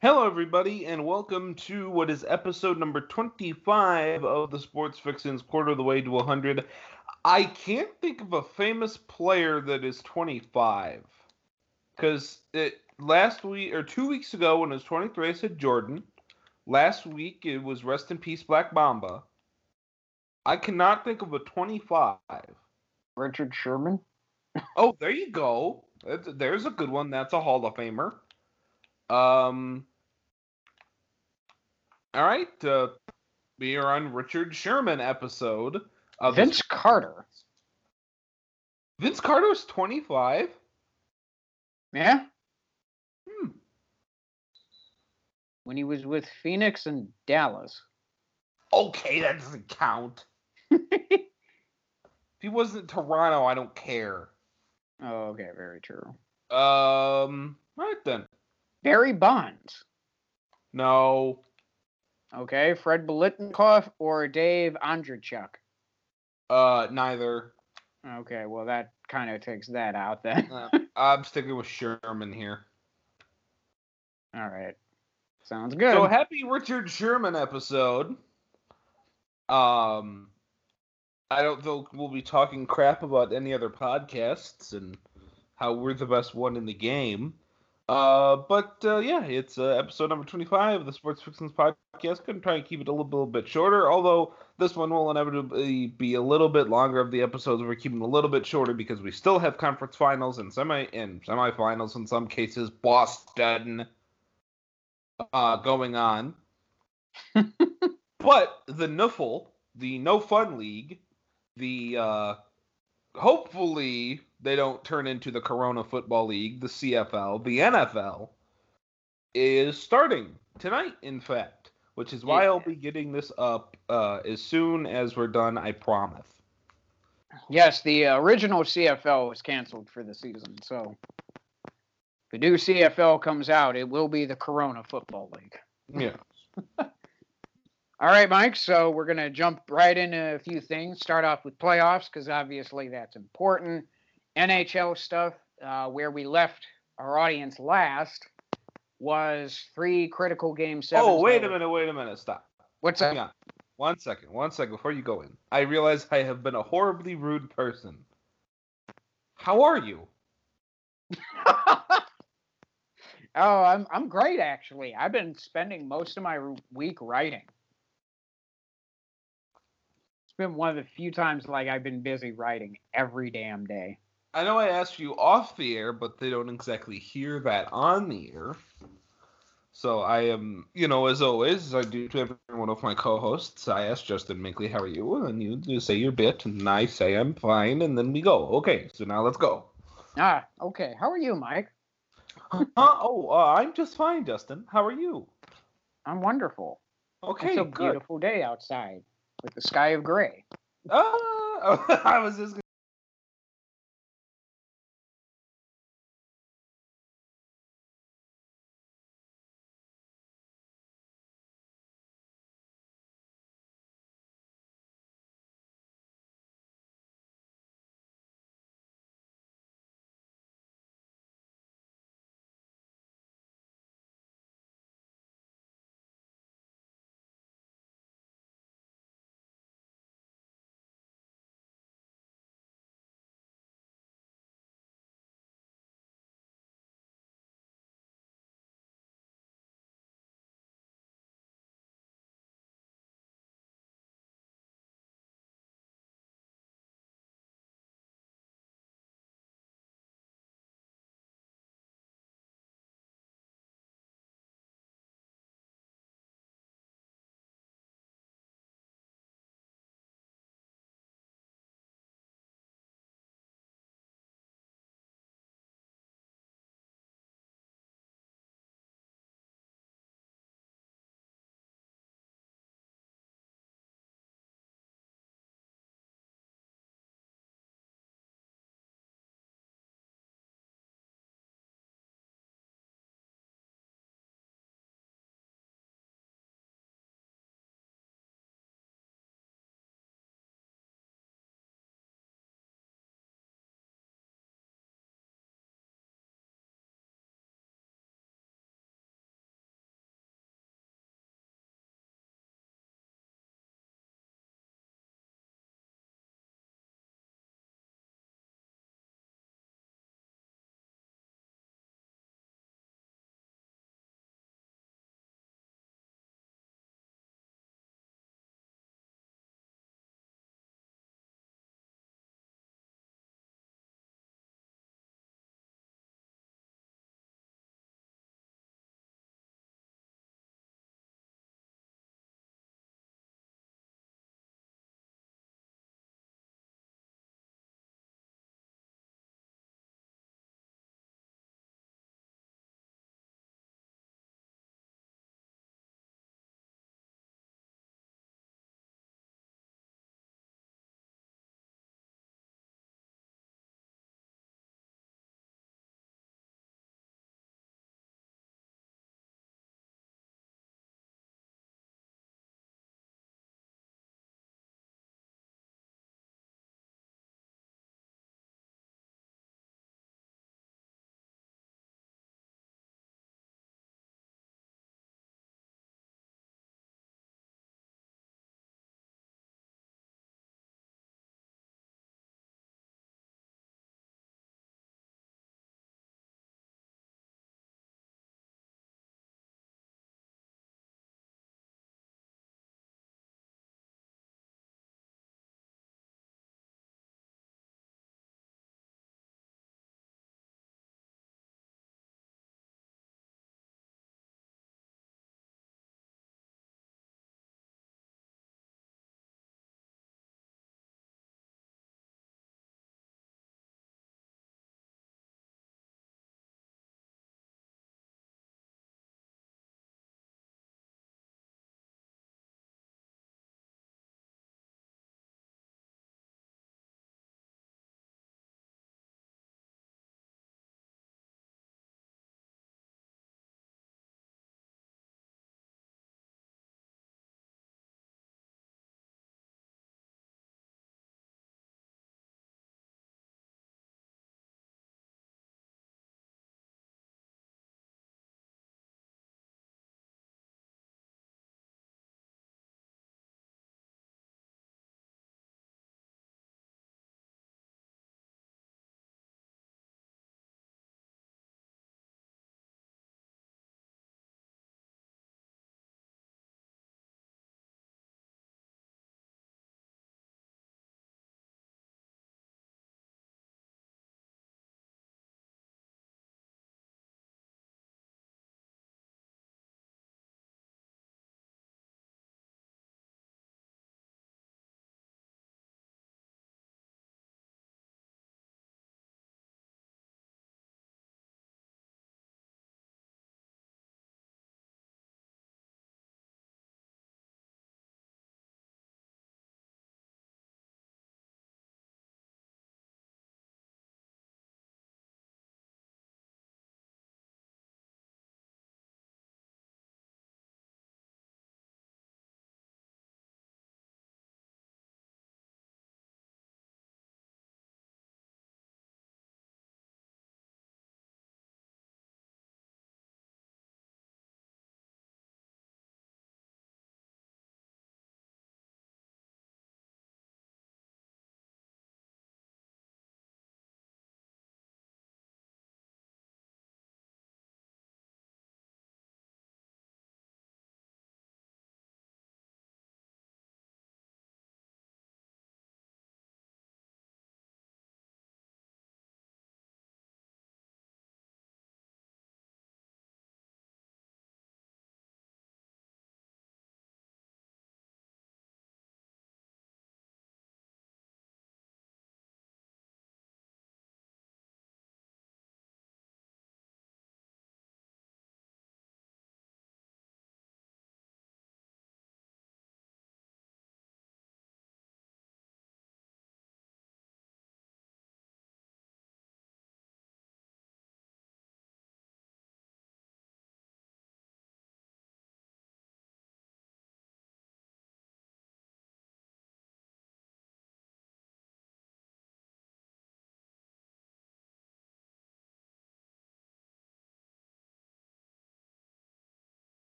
Hello, everybody, and welcome to what is episode number 25 of the Sports Fixins Quarter of the Way to 100. I can't think of a famous player that is 25. Because it last week, or two weeks ago, when it was 23, I said Jordan. Last week, it was Rest in Peace Black Mamba. I cannot think of a 25. Richard Sherman. Oh, there you go. That's- There's a good one. That's a Hall of Famer. Um. All right. Uh, we are on Richard Sherman episode. Of Vince Carter. Vince Carter's 25. Yeah. Hmm. When he was with Phoenix and Dallas. Okay, that doesn't count. If he wasn't Toronto, I don't care. oh, okay, very true. Um. All right then. Barry Bonds. No. Okay, Fred Biletnikoff or Dave Andreychuk. Uh. Neither. Okay, well that kind of takes that out then. Uh, I'm sticking with Sherman here. All right. Sounds good. So happy Richard Sherman episode. Um, I don't think we'll be talking crap about any other podcasts and how we're the best one in the game. Uh, but uh, yeah, it's uh, episode number twenty-five of the Sports Fixins podcast. Gonna try and keep it a little, little bit shorter, although this one will inevitably be a little bit longer of the episodes. We're keeping a little bit shorter because we still have conference finals and semi and semifinals in some cases. Boston uh, going on. but the NUFL, the No Fun League, the uh, hopefully they don't turn into the Corona Football League, the CFL, the NFL, is starting tonight, in fact, which is why I'll be getting this up uh, as soon as we're done, I promise. yes, the original CFL was canceled for the season, so the new CFL comes out, it will be the Corona Football League. Yeah. All right, Mike. So we're gonna jump right into a few things. Start off with playoffs because obviously that's important. NHL stuff. Uh, where we left our audience last was three critical game sevens. Oh, wait a minute, wait a minute, stop. What's Hang up? on. One second, one second before you go in. I realize I have been a horribly rude person. How are you? oh, I'm I'm great actually. I've been spending most of my week writing. Been one of the few times like I've been busy writing every damn day. I know I asked you off the air, but they don't exactly hear that on the air. So I am, you know, as always, as I do to every one of my co-hosts, I ask Justin Minkley, "How are you?" And you, say your bit, and I say I'm fine, and then we go. Okay, so now let's go. Ah, okay. How are you, Mike? Huh? Oh, uh, I'm just fine, Justin. How are you? I'm wonderful. Okay, it's a good. beautiful day outside with the sky of gray. Oh, I was just